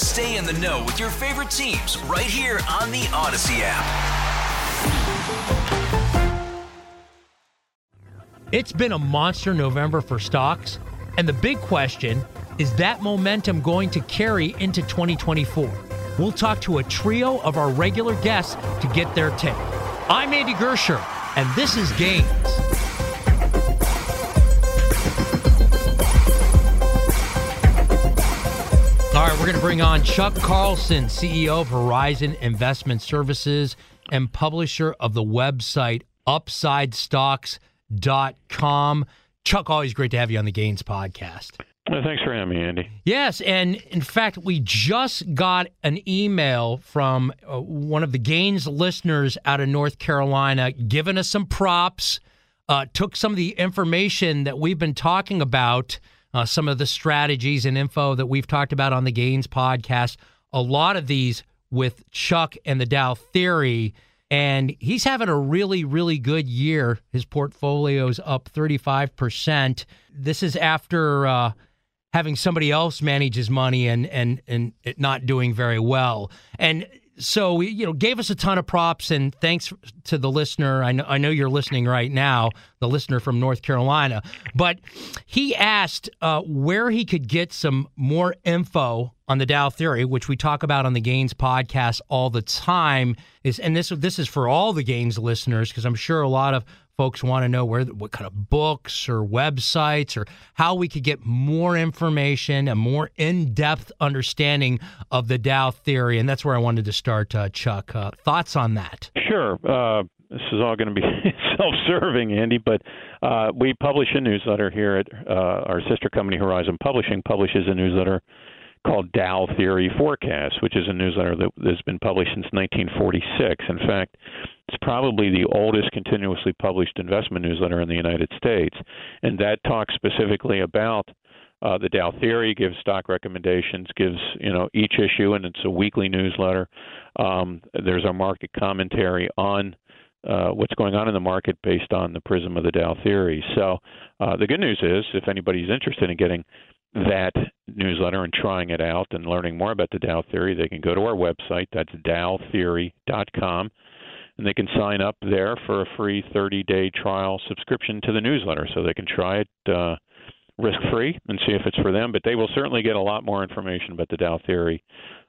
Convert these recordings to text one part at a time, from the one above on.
Stay in the know with your favorite teams right here on the Odyssey app. It's been a monster November for stocks, and the big question is that momentum going to carry into 2024? We'll talk to a trio of our regular guests to get their take. I'm Andy Gersher, and this is Gains. We're going to bring on Chuck Carlson, CEO of Horizon Investment Services and publisher of the website UpsideStocks.com. Chuck, always great to have you on the Gains podcast. Well, thanks for having me, Andy. Yes, and in fact, we just got an email from uh, one of the Gains listeners out of North Carolina giving us some props, uh, took some of the information that we've been talking about uh, some of the strategies and info that we've talked about on the Gains podcast. A lot of these with Chuck and the Dow Theory. And he's having a really, really good year. His portfolio's up 35%. This is after uh, having somebody else manage his money and, and, and not doing very well. And so you know gave us a ton of props and thanks to the listener. I know, I know you're listening right now the listener from north carolina. But he asked uh, where he could get some more info on the dow theory which we talk about on the gains podcast all the time is and this this is for all the gains listeners because i'm sure a lot of folks want to know where what kind of books or websites or how we could get more information a more in-depth understanding of the Dow theory and that's where I wanted to start uh, Chuck. Uh, thoughts on that? Sure. Uh, this is all going to be self-serving Andy but uh, we publish a newsletter here at uh, our sister company Horizon Publishing publishes a newsletter called Dow Theory Forecast, which is a newsletter that has been published since 1946. In fact, it's probably the oldest continuously published investment newsletter in the United States, and that talks specifically about uh, the Dow theory, gives stock recommendations, gives you know each issue, and it's a weekly newsletter. Um, there's a market commentary on uh, what's going on in the market based on the prism of the Dow theory. So uh, the good news is, if anybody's interested in getting that newsletter and trying it out and learning more about the Dow theory, they can go to our website. That's dowtheory.com. And they can sign up there for a free 30 day trial subscription to the newsletter so they can try it uh, risk free and see if it's for them. But they will certainly get a lot more information about the Dow theory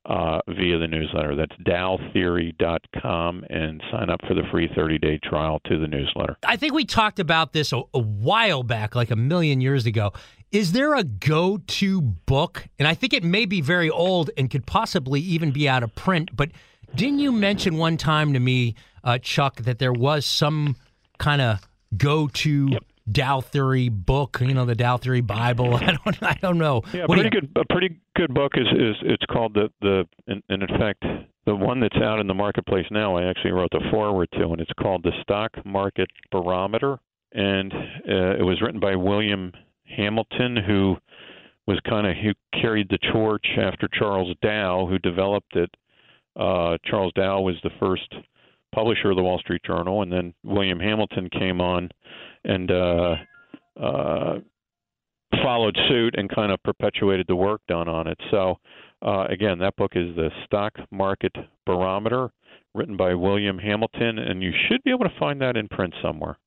uh, via the newsletter. That's dowtheory.com and sign up for the free 30 day trial to the newsletter. I think we talked about this a, a while back, like a million years ago. Is there a go to book? And I think it may be very old and could possibly even be out of print, but didn't you mention one time to me, uh, Chuck, that there was some kind of go to yep. Dow theory book? You know, the Dow theory Bible. I don't. I don't know. Yeah, What pretty you- good. A pretty good book is is it's called the the and, and in fact the one that's out in the marketplace now. I actually wrote the foreword to, and it's called the Stock Market Barometer, and uh, it was written by William Hamilton, who was kind of who carried the torch after Charles Dow, who developed it. Uh, Charles Dow was the first publisher of the Wall Street Journal, and then William Hamilton came on and uh, uh, followed suit and kind of perpetuated the work done on it. So, uh, again, that book is the Stock Market Barometer, written by William Hamilton, and you should be able to find that in print somewhere.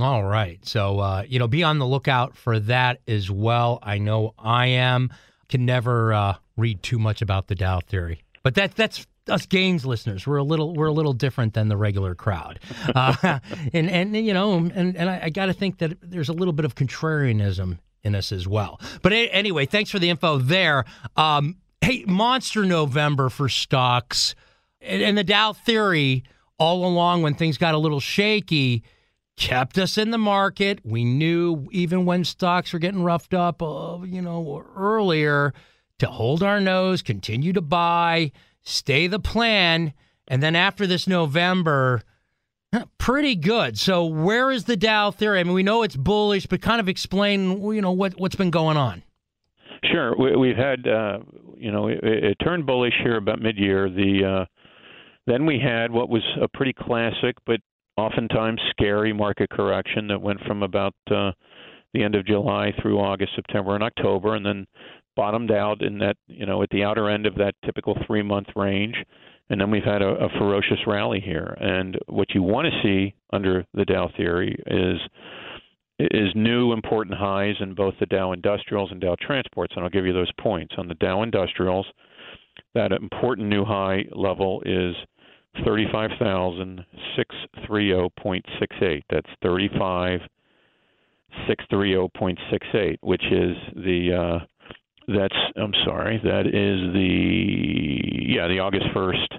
All right. So, uh, you know, be on the lookout for that as well. I know I am. Can never uh, read too much about the Dow theory. But that that's us gains listeners. We're a little we're a little different than the regular crowd, uh, and and you know, and and I, I got to think that there's a little bit of contrarianism in us as well. But anyway, thanks for the info there. Um, hey, monster November for stocks, and, and the Dow theory all along when things got a little shaky kept us in the market. We knew even when stocks were getting roughed up, uh, you know, earlier to hold our nose, continue to buy, stay the plan, and then after this November, pretty good. So where is the Dow theory? I mean, we know it's bullish, but kind of explain, you know, what what's been going on. Sure, we, have had, uh, you know, it, it, turned bullish here about mid-year. The uh, then we had what was a pretty classic but oftentimes scary market correction that went from about uh, the end of July through August, September, and October, and then bottomed out in that you know at the outer end of that typical three month range. And then we've had a, a ferocious rally here. And what you want to see under the Dow theory is is new important highs in both the Dow Industrials and Dow Transports. And I'll give you those points. On the Dow Industrials, that important new high level is 35,630.68. That's 35,630.68, which is the uh, that's I'm sorry, that is the yeah the August 1st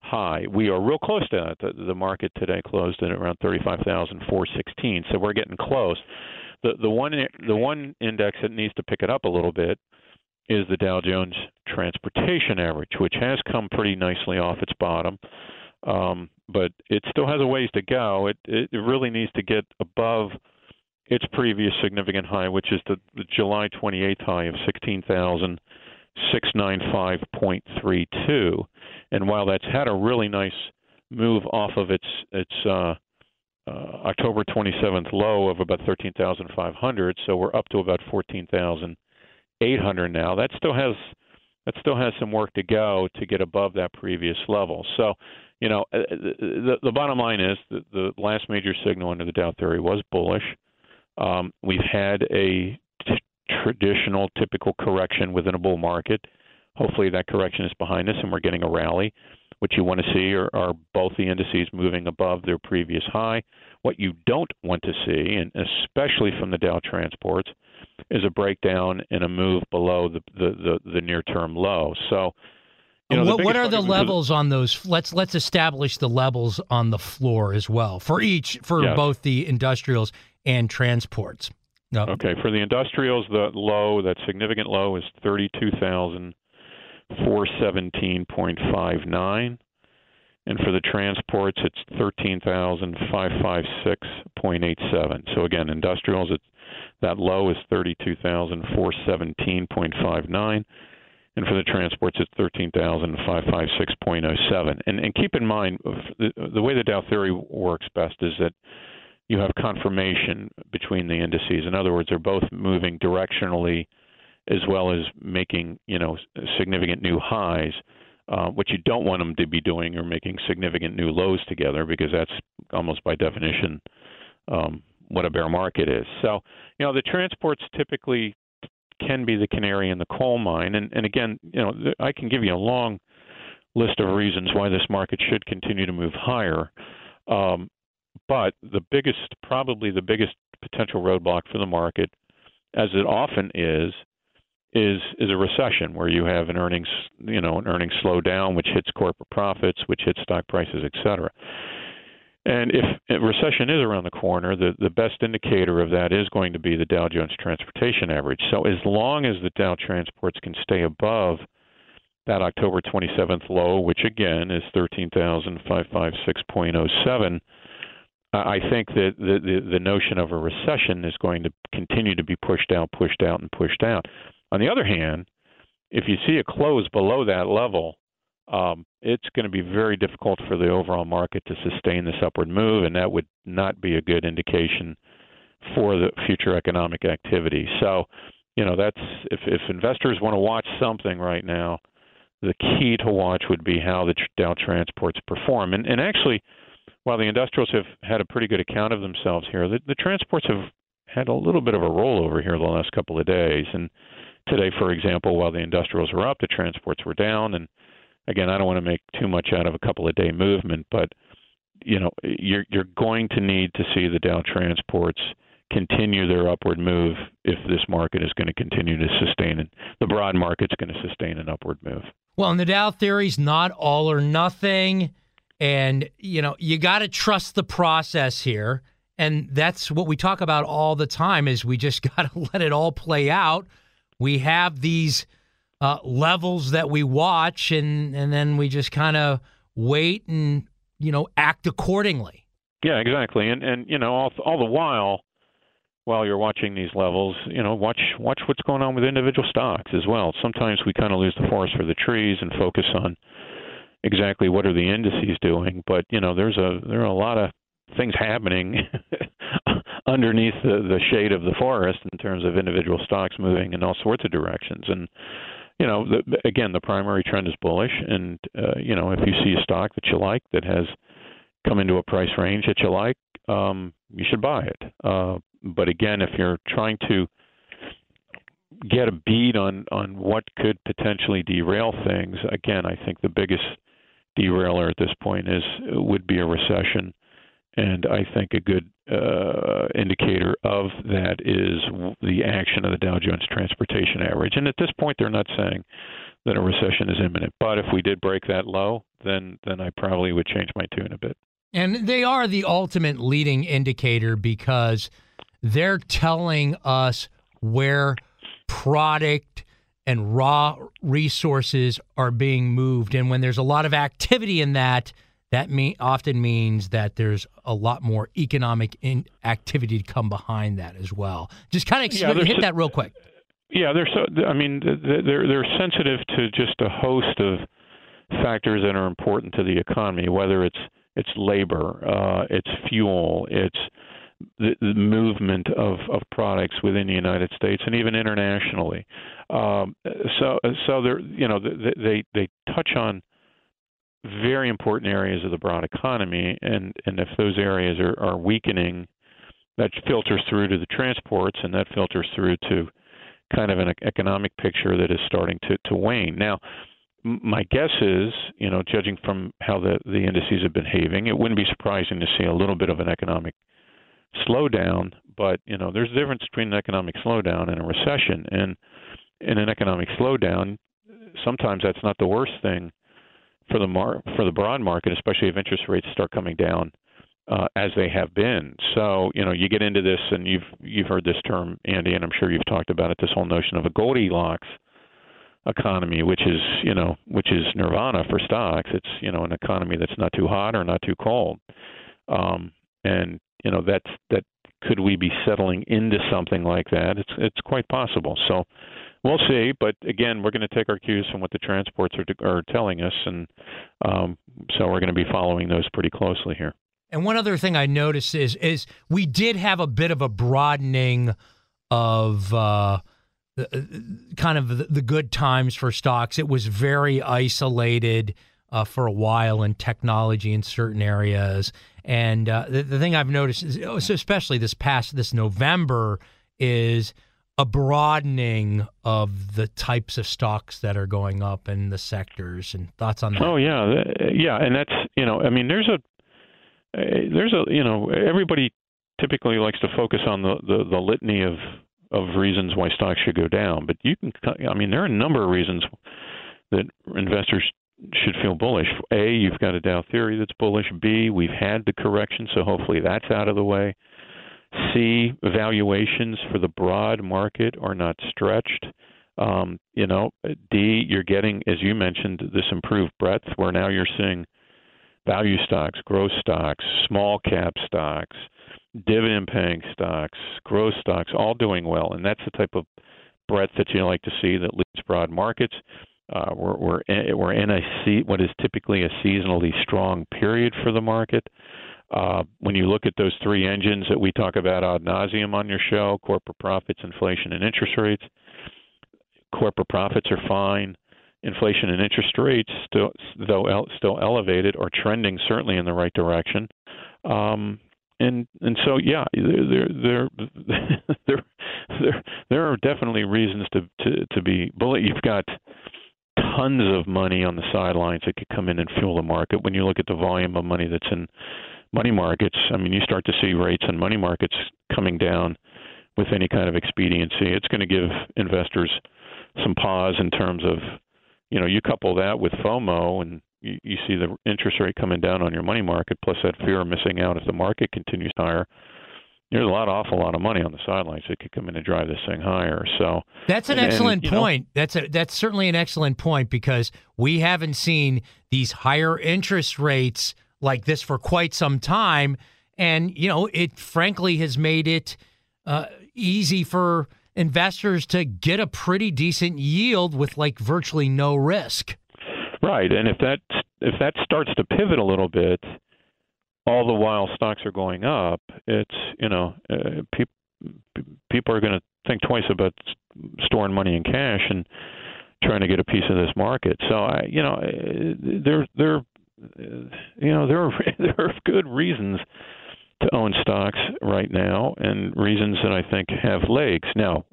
high. We are real close to that. The, the market today closed at around 35,416, so we're getting close. The the one the one index that needs to pick it up a little bit is the Dow Jones Transportation Average, which has come pretty nicely off its bottom. Um, but it still has a ways to go. It it really needs to get above its previous significant high, which is the, the July 28th high of 16,695.32. And while that's had a really nice move off of its its uh, uh, October 27th low of about 13,500, so we're up to about 14,800 now. That still has that still has some work to go to get above that previous level. So you know, uh, the, the bottom line is that the last major signal under the Dow theory was bullish. Um, we've had a t- traditional, typical correction within a bull market. Hopefully, that correction is behind us and we're getting a rally. What you want to see are, are both the indices moving above their previous high. What you don't want to see, and especially from the Dow Transports, is a breakdown and a move below the, the, the, the near term low. So, you know, what, what are the levels on those? Let's let's establish the levels on the floor as well for each for yes. both the industrials and transports. Okay, for the industrials, the low, that significant low, is thirty-two thousand four seventeen point five nine, and for the transports, it's thirteen thousand five five six point eight seven. So again, industrials, it's that low is thirty-two thousand four seventeen point five nine and for the transports it's 13,556.07. And, and keep in mind, the, the way the Dow theory works best is that you have confirmation between the indices. In other words, they're both moving directionally as well as making you know significant new highs. Uh, what you don't want them to be doing are making significant new lows together because that's almost by definition um, what a bear market is. So, you know, the transports typically can be the canary in the coal mine. And, and again, you know, I can give you a long list of reasons why this market should continue to move higher. Um, but the biggest, probably the biggest potential roadblock for the market, as it often is, is is a recession where you have an earnings, you know, an earnings slowdown, which hits corporate profits, which hits stock prices, et cetera. And if a recession is around the corner, the, the best indicator of that is going to be the Dow Jones Transportation Average. So as long as the Dow Transports can stay above that October 27th low, which again is 13,556.07, I think that the, the, the notion of a recession is going to continue to be pushed out, pushed out, and pushed out. On the other hand, if you see a close below that level, um, it's going to be very difficult for the overall market to sustain this upward move, and that would not be a good indication for the future economic activity. So, you know, that's if if investors want to watch something right now, the key to watch would be how the Dow transports perform. And and actually, while the industrials have had a pretty good account of themselves here, the, the transports have had a little bit of a rollover here the last couple of days. And today, for example, while the industrials were up, the transports were down, and again, I don't want to make too much out of a couple of day movement, but you know, you're you're going to need to see the Dow transports continue their upward move if this market is going to continue to sustain it. The broad market's going to sustain an upward move. Well, and the Dow theory's not all or nothing. And, you know, you got to trust the process here. And that's what we talk about all the time is we just got to let it all play out. We have these uh, levels that we watch and, and then we just kind of wait and, you know, act accordingly. Yeah, exactly. And, and you know, all, all the while, while you're watching these levels, you know, watch watch what's going on with individual stocks as well. Sometimes we kind of lose the forest for the trees and focus on exactly what are the indices doing, but you know, there's a there are a lot of things happening underneath the, the shade of the forest in terms of individual stocks moving in all sorts of directions. And you know the, again the primary trend is bullish and uh, you know if you see a stock that you like that has come into a price range that you like um you should buy it. Uh but again, if you're trying to get a bead on on what could potentially derail things, again, I think the biggest derailer at this point is would be a recession, and I think a good uh, indicator of that is the action of the Dow Jones Transportation Average. And at this point, they're not saying that a recession is imminent, but if we did break that low, then then I probably would change my tune a bit. And they are the ultimate leading indicator because they're telling us where product and raw resources are being moved. And when there's a lot of activity in that, that mean, often means that there's a lot more economic activity to come behind that as well. Just kind of yeah, hit that real quick. Yeah, they're so. I mean, they're they're sensitive to just a host of factors that are important to the economy, whether it's it's labor, uh, it's fuel, it's the, the movement of, of products within the United States and even internationally. Um, so so they're you know they they touch on very important areas of the broad economy, and and if those areas are, are weakening, that filters through to the transports, and that filters through to kind of an economic picture that is starting to to wane now my guess is, you know, judging from how the the indices have been behaving, it wouldn't be surprising to see a little bit of an economic slowdown, but you know there's a difference between an economic slowdown and a recession. And in an economic slowdown, sometimes that's not the worst thing for the mar- for the broad market, especially if interest rates start coming down uh, as they have been. So you know you get into this, and you've you've heard this term, Andy, and I'm sure you've talked about it. This whole notion of a Goldilocks economy, which is you know which is nirvana for stocks. It's you know an economy that's not too hot or not too cold. Um, and you know that's that could we be settling into something like that? It's it's quite possible. So we'll see. But again, we're going to take our cues from what the transports are are telling us, and um, so we're going to be following those pretty closely here. And one other thing I noticed is is we did have a bit of a broadening of. Uh, kind of the, the good times for stocks. It was very isolated uh, for a while in technology in certain areas. And uh, the, the thing I've noticed, is, oh, especially this past this November, is a broadening of the types of stocks that are going up in the sectors. And thoughts on that? Oh yeah, yeah, and that's you know, I mean, there's a there's a you know, everybody typically likes to focus on the the, the litany of of reasons why stocks should go down, but you can I mean, there are a number of reasons that investors should feel bullish. A, you've got a Dow theory that's bullish. B, we've had the correction, so hopefully that's out of the way. C, valuations for the broad market are not stretched. Um, you know, D, you're getting, as you mentioned, this improved breadth where now you're seeing value stocks, growth stocks, small cap stocks, dividend paying stocks, growth stocks, all doing well. And that's the type of breadth that you like to see that leads broad markets. Uh, we're we're in, we're in a se- what is typically a seasonally strong period for the market. Uh, when you look at those three engines that we talk about ad nauseum on your show, corporate profits, inflation, and interest rates, corporate profits are fine. Inflation and interest rates, still, though el- still elevated, are trending certainly in the right direction. Um, and and so yeah, there there there there there are definitely reasons to to to be bullish. You've got tons of money on the sidelines that could come in and fuel the market. When you look at the volume of money that's in money markets, I mean, you start to see rates in money markets coming down with any kind of expediency. It's going to give investors some pause in terms of, you know, you couple that with FOMO and you, you see the interest rate coming down on your money market, plus that fear of missing out if the market continues higher there's a lot, awful lot of money on the sidelines that could come in and drive this thing higher. So that's an and, excellent and, point. Know, that's a that's certainly an excellent point because we haven't seen these higher interest rates like this for quite some time, and you know it frankly has made it uh, easy for investors to get a pretty decent yield with like virtually no risk. Right, and if that if that starts to pivot a little bit all the while stocks are going up, it's you know uh, people people are going to think twice about storing money in cash and trying to get a piece of this market. So I, you know, uh, there there you know there are there are good reasons to own stocks right now and reasons that I think have legs. Now,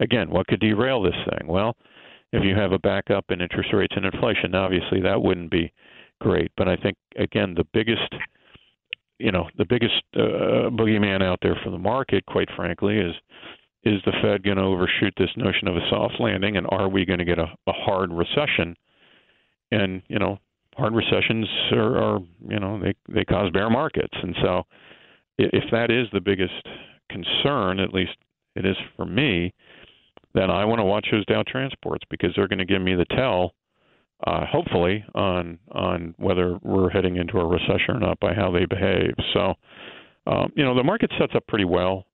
again, what could derail this thing? Well, if you have a backup in interest rates and inflation, obviously that wouldn't be great. But I think again the biggest you know the biggest uh, boogeyman out there for the market, quite frankly, is is the Fed going to overshoot this notion of a soft landing, and are we going to get a, a hard recession? And you know, hard recessions are, are you know they they cause bear markets, and so if that is the biggest concern, at least it is for me, then I want to watch those Dow transports because they're going to give me the tell uh, hopefully on on whether we're heading into a recession or not by how they behave. So, um, you know, the market sets up pretty well,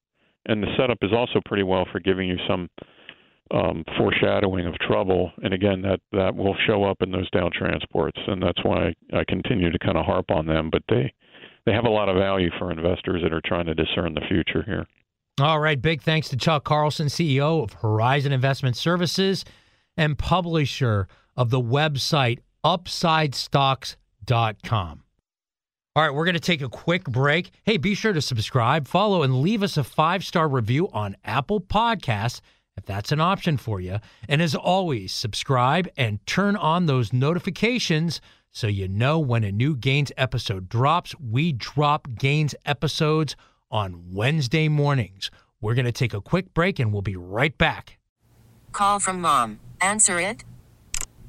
and the setup is also pretty well for giving you some um, foreshadowing of trouble. And again, that that will show up in those Dow transports, and that's why I continue to kind of harp on them. But they they have a lot of value for investors that are trying to discern the future here. All right, big thanks to Chuck Carlson, CEO of Horizon Investment Services and publisher of the website upsidestocks.com. All right, we're going to take a quick break. Hey, be sure to subscribe, follow, and leave us a five star review on Apple Podcasts if that's an option for you. And as always, subscribe and turn on those notifications so you know when a new Gains episode drops. We drop Gains episodes on Wednesday mornings. We're going to take a quick break and we'll be right back. Call from mom. Answer it.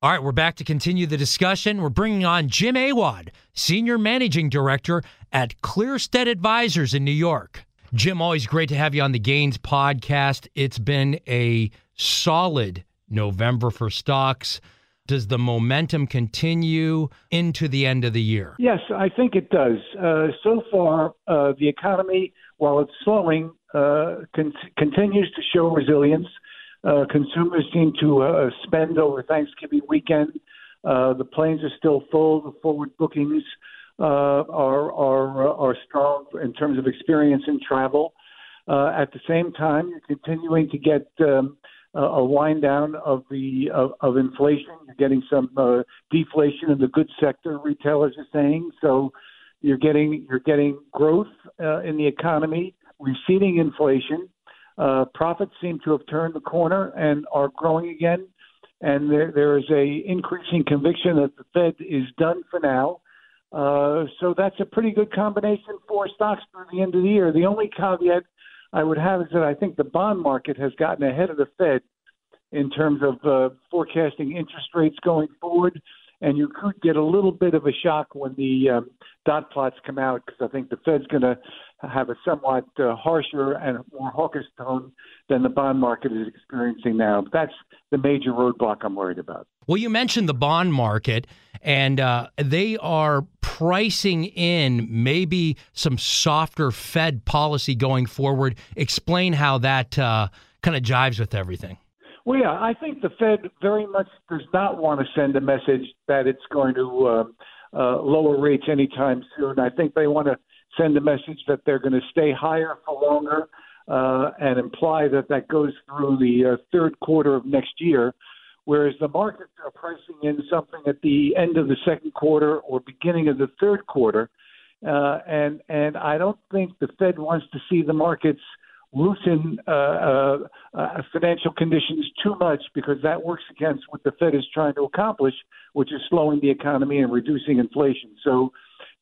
All right, we're back to continue the discussion. We're bringing on Jim Awad, Senior Managing Director at Clearstead Advisors in New York. Jim, always great to have you on the Gains podcast. It's been a solid November for stocks. Does the momentum continue into the end of the year? Yes, I think it does. Uh, so far, uh, the economy, while it's slowing, uh, con- continues to show resilience. Uh, consumers seem to uh, spend over Thanksgiving weekend. Uh, the planes are still full. The forward bookings uh, are are uh, are strong in terms of experience and travel. Uh, at the same time, you're continuing to get um, a wind down of the of, of inflation. You're getting some uh, deflation in the goods sector. Retailers are saying so. You're getting you're getting growth uh, in the economy, receding inflation. Uh, profits seem to have turned the corner and are growing again. And there, there is a increasing conviction that the Fed is done for now. Uh, so that's a pretty good combination for stocks through the end of the year. The only caveat I would have is that I think the bond market has gotten ahead of the Fed in terms of uh, forecasting interest rates going forward. And you could get a little bit of a shock when the um, dot plots come out because I think the Fed's going to have a somewhat uh, harsher and more hawkish tone than the bond market is experiencing now. But that's the major roadblock I'm worried about. Well, you mentioned the bond market, and uh, they are pricing in maybe some softer Fed policy going forward. Explain how that uh, kind of jives with everything. Well, yeah, I think the Fed very much does not want to send a message that it's going to uh, uh, lower rates anytime soon. I think they want to send a message that they're going to stay higher for longer uh, and imply that that goes through the uh, third quarter of next year, whereas the markets are pricing in something at the end of the second quarter or beginning of the third quarter. Uh, and and I don't think the Fed wants to see the markets loosen uh, uh, uh, financial conditions too much because that works against what the Fed is trying to accomplish, which is slowing the economy and reducing inflation. So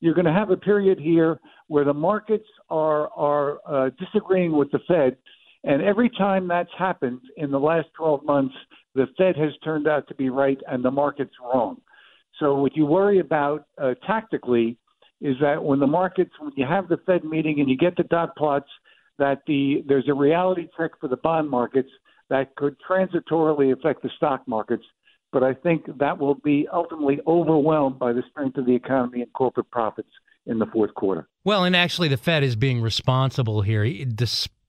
you're going to have a period here where the markets are are uh, disagreeing with the Fed, and every time that's happened in the last 12 months, the Fed has turned out to be right and the market's wrong. So what you worry about uh, tactically is that when the markets, when you have the Fed meeting and you get the dot plots, that the there's a reality check for the bond markets that could transitorily affect the stock markets but I think that will be ultimately overwhelmed by the strength of the economy and corporate profits in the fourth quarter. Well, and actually, the Fed is being responsible here. You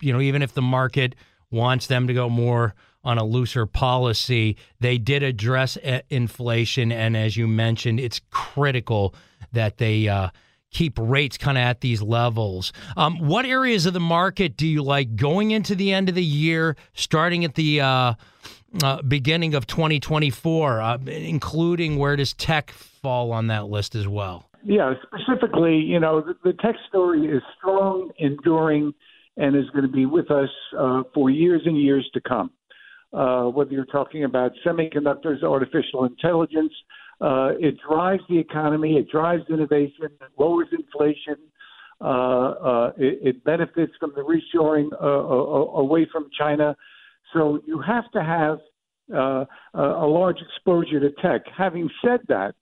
know, even if the market wants them to go more on a looser policy, they did address uh, inflation, and as you mentioned, it's critical that they. Uh, keep rates kind of at these levels. Um, what areas of the market do you like going into the end of the year, starting at the uh, uh, beginning of 2024, uh, including where does tech fall on that list as well? Yeah, specifically, you know, the, the tech story is strong, enduring, and is going to be with us uh, for years and years to come. Uh, whether you're talking about semiconductors, artificial intelligence, uh, it drives the economy, it drives innovation, it lowers inflation, uh, it, it, benefits from the reshoring away from China. So you have to have uh, a large exposure to tech. Having said that,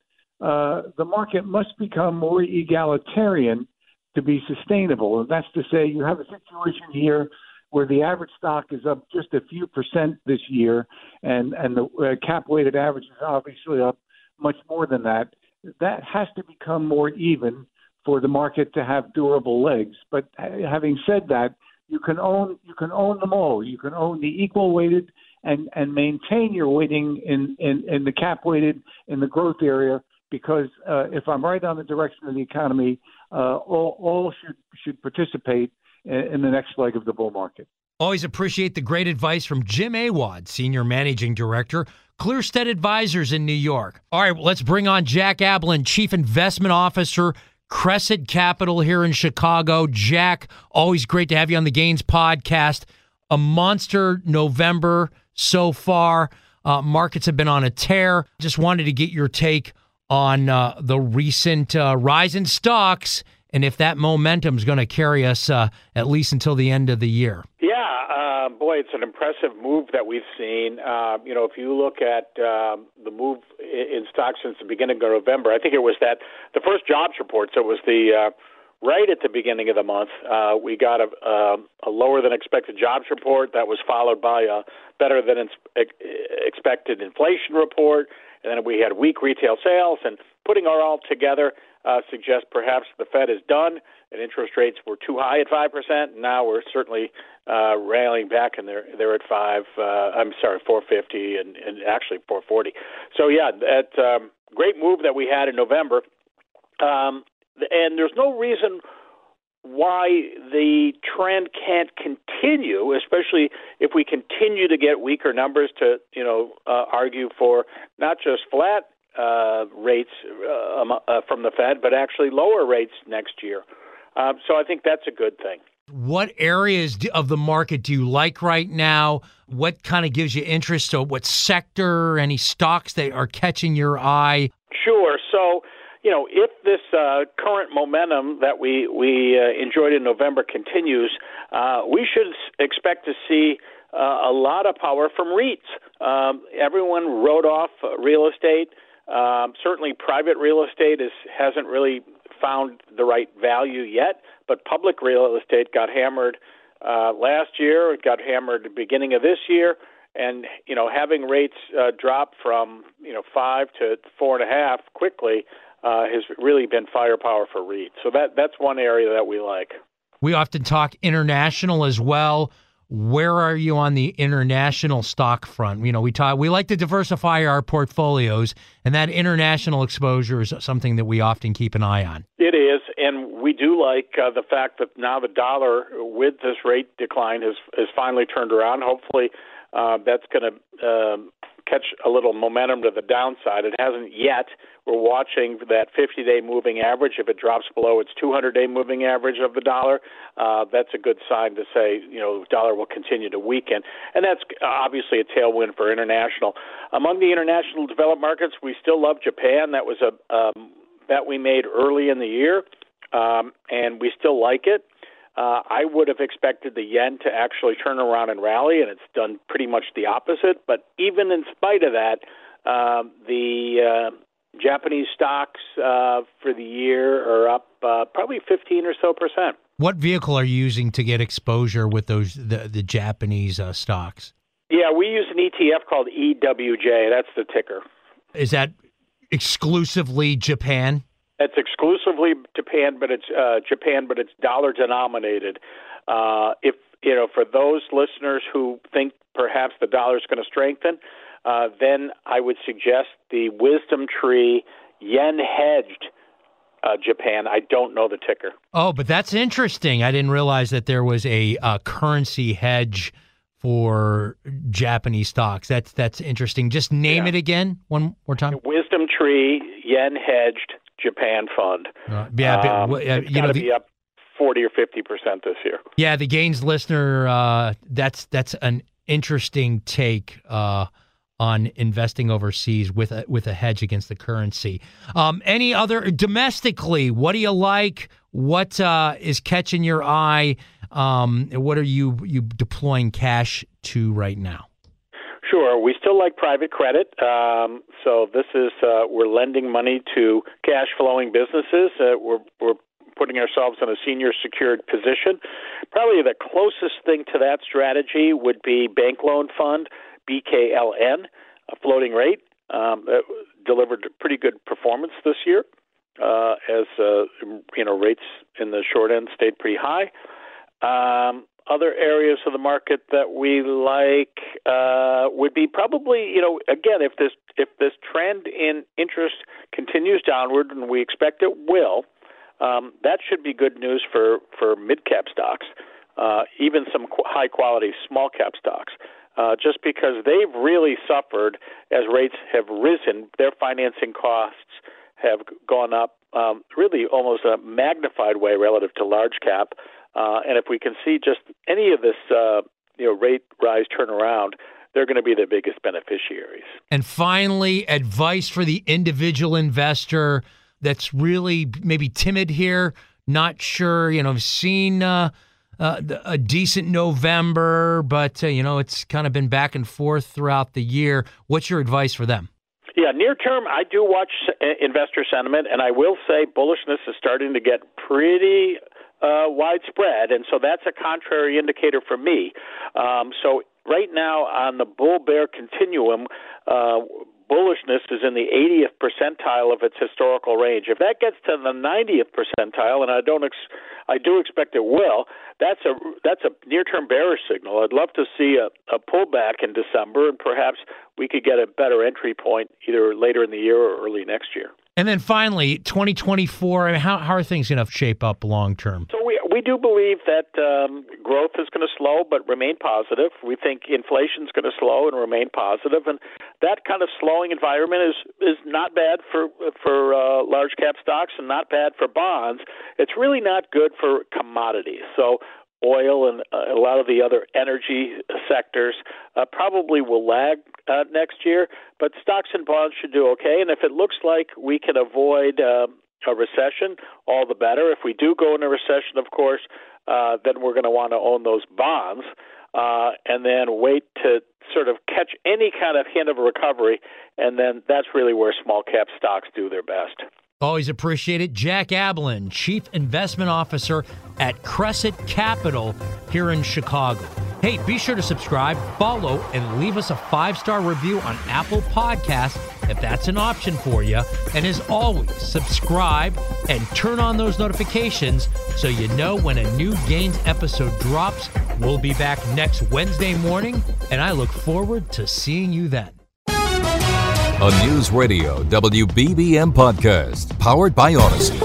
uh, the market must become more egalitarian to be sustainable. And that's to say, you have a situation here where the average stock is up just a few percent this year, and, and the uh, cap weighted average is obviously up much more than that. That has to become more even for the market to have durable legs. But having said that, you can own you can own them all. You can own the equal weighted and and maintain your weighting in in, in the cap weighted in the growth area because uh, if I'm right on the direction of the economy, uh, all all should should participate in, in the next leg of the bull market. Always appreciate the great advice from Jim Awad, Senior Managing Director, Clearstead Advisors in New York. All right, let's bring on Jack Ablin, Chief Investment Officer Cresset Capital here in Chicago. Jack, always great to have you on the Gains podcast. A monster November so far. Uh, markets have been on a tear. Just wanted to get your take on uh, the recent uh, rise in stocks and if that momentum is going to carry us uh, at least until the end of the year. Yeah, uh, boy, it's an impressive move that we've seen. Uh, you know, if you look at um, the move in stocks since the beginning of November, I think it was that the first jobs report. So it was the uh, right at the beginning of the month. Uh, we got a, a, a lower than expected jobs report that was followed by a better than expected inflation report, and then we had weak retail sales. And putting all together uh, suggests perhaps the Fed is done and interest rates were too high at five percent. Now we're certainly uh, rallying back, and they're they're at five. Uh, I'm sorry, four fifty, and, and actually four forty. So yeah, that um, great move that we had in November, um, and there's no reason why the trend can't continue, especially if we continue to get weaker numbers to you know uh, argue for not just flat uh, rates uh, uh, from the Fed, but actually lower rates next year. Um, so I think that's a good thing. What areas of the market do you like right now? What kind of gives you interest? So, what sector, any stocks that are catching your eye? Sure. So, you know, if this uh, current momentum that we we uh, enjoyed in November continues, uh, we should expect to see uh, a lot of power from REITs. Um, everyone wrote off real estate Um, certainly, private real estate is hasn't really found the right value yet, but public real estate got hammered uh, last year. It got hammered the beginning of this year, and you know having rates uh, drop from you know five to four and a half quickly uh, has really been firepower for REITs. So that that's one area that we like. We often talk international as well. Where are you on the international stock front? You know, we talk we like to diversify our portfolios, and that international exposure is something that we often keep an eye on. It is, and we do like uh, the fact that now the dollar, with this rate decline, has has finally turned around. Hopefully, uh, that's going to um, catch a little momentum to the downside. It hasn't yet. We're watching that 50 day moving average. If it drops below its 200 day moving average of the dollar, uh, that's a good sign to say, you know, the dollar will continue to weaken. And that's obviously a tailwind for international. Among the international developed markets, we still love Japan. That was a um, bet we made early in the year, um, and we still like it. Uh, I would have expected the yen to actually turn around and rally, and it's done pretty much the opposite. But even in spite of that, uh, the uh, Japanese stocks uh, for the year are up uh, probably 15 or so percent. What vehicle are you using to get exposure with those the, the Japanese uh, stocks? Yeah, we use an ETF called EWJ. That's the ticker. Is that exclusively Japan? It's exclusively Japan, but it's uh, Japan, but it's dollar denominated. Uh, if you know, for those listeners who think perhaps the dollar is going to strengthen, uh, then I would suggest the WisdomTree yen hedged uh, Japan. I don't know the ticker. Oh, but that's interesting. I didn't realize that there was a, a currency hedge for Japanese stocks. That's that's interesting. Just name Yeah. it again one more time. WisdomTree yen hedged Japan fund. Uh, yeah, Um, w- uh, you know, the- be up forty or fifty percent this year. Yeah, the Gains listener. Uh, that's that's an interesting take uh, on investing overseas with a, with a hedge against the currency. Um, any other domestically? What do you like? What uh, is catching your eye? Um, what are you you deploying cash to right now? Sure, we still like private credit. Um, so this is uh, we're lending money to cash flowing businesses. Uh, we're we're putting ourselves in a senior secured position. Probably the closest thing to that strategy would be bank loan fund BKLN, a floating rate. Um, delivered pretty good performance this year, uh, as uh, you know rates in the short end stayed pretty high. Um, other areas of the market that we like uh, would be probably, you know, again, if this if this trend in interest continues downward, and we expect it will, um, that should be good news for for mid cap stocks, uh, even some qu- high quality small cap stocks. Uh, just because they've really suffered as rates have risen, their financing costs have gone up um, really almost a magnified way relative to large cap. Uh, and if we can see just any of this, uh, you know, rate rise turn around, they're going to be the biggest beneficiaries. And finally, advice for the individual investor that's really maybe timid here, not sure. You know, I've seen uh, uh, a decent November, but uh, you know it's kind of been back and forth throughout the year. What's your advice for them? Yeah, near term, I do watch uh, investor sentiment, and I will say bullishness is starting to get pretty uh, widespread, and so that's a contrary indicator for me. Um, so right now on the bull bear continuum. Uh, Bullishness is in the 80th percentile of its historical range. If that gets to the 90th percentile, and I don't, ex- I do expect it will, that's a that's a near-term bearish signal. I'd love to see a, a pullback in December, and perhaps we could get a better entry point either later in the year or early next year. And then finally, 2024. I mean, how how are things going to shape up long term? So we we do believe that um, growth is going to slow but remain positive. We think inflation is going to slow and remain positive, and that kind of slowing environment is is not bad for for uh, large cap stocks and not bad for bonds. It's really not good for commodities. So oil and uh, a lot of the other energy sectors uh, probably will lag uh, next year, but stocks and bonds should do okay. And if it looks like we can avoid uh, a recession, all the better. If we do go in a recession, of course, uh, then we're going to want to own those bonds. uh, and then wait to sort of catch any kind of hint of a recovery, and then that's really where small cap stocks do their best. Always appreciate it. Jack Ablin, Chief Investment Officer at Cresset Capital here in Chicago. Hey, be sure to subscribe, follow, and leave us a five star review on Apple Podcasts if that's an option for you. And as always, subscribe and turn on those notifications so you know when a new Gains episode drops. We'll be back next Wednesday morning, and I look forward to seeing you then. A News Radio WBBM podcast powered by Audacy.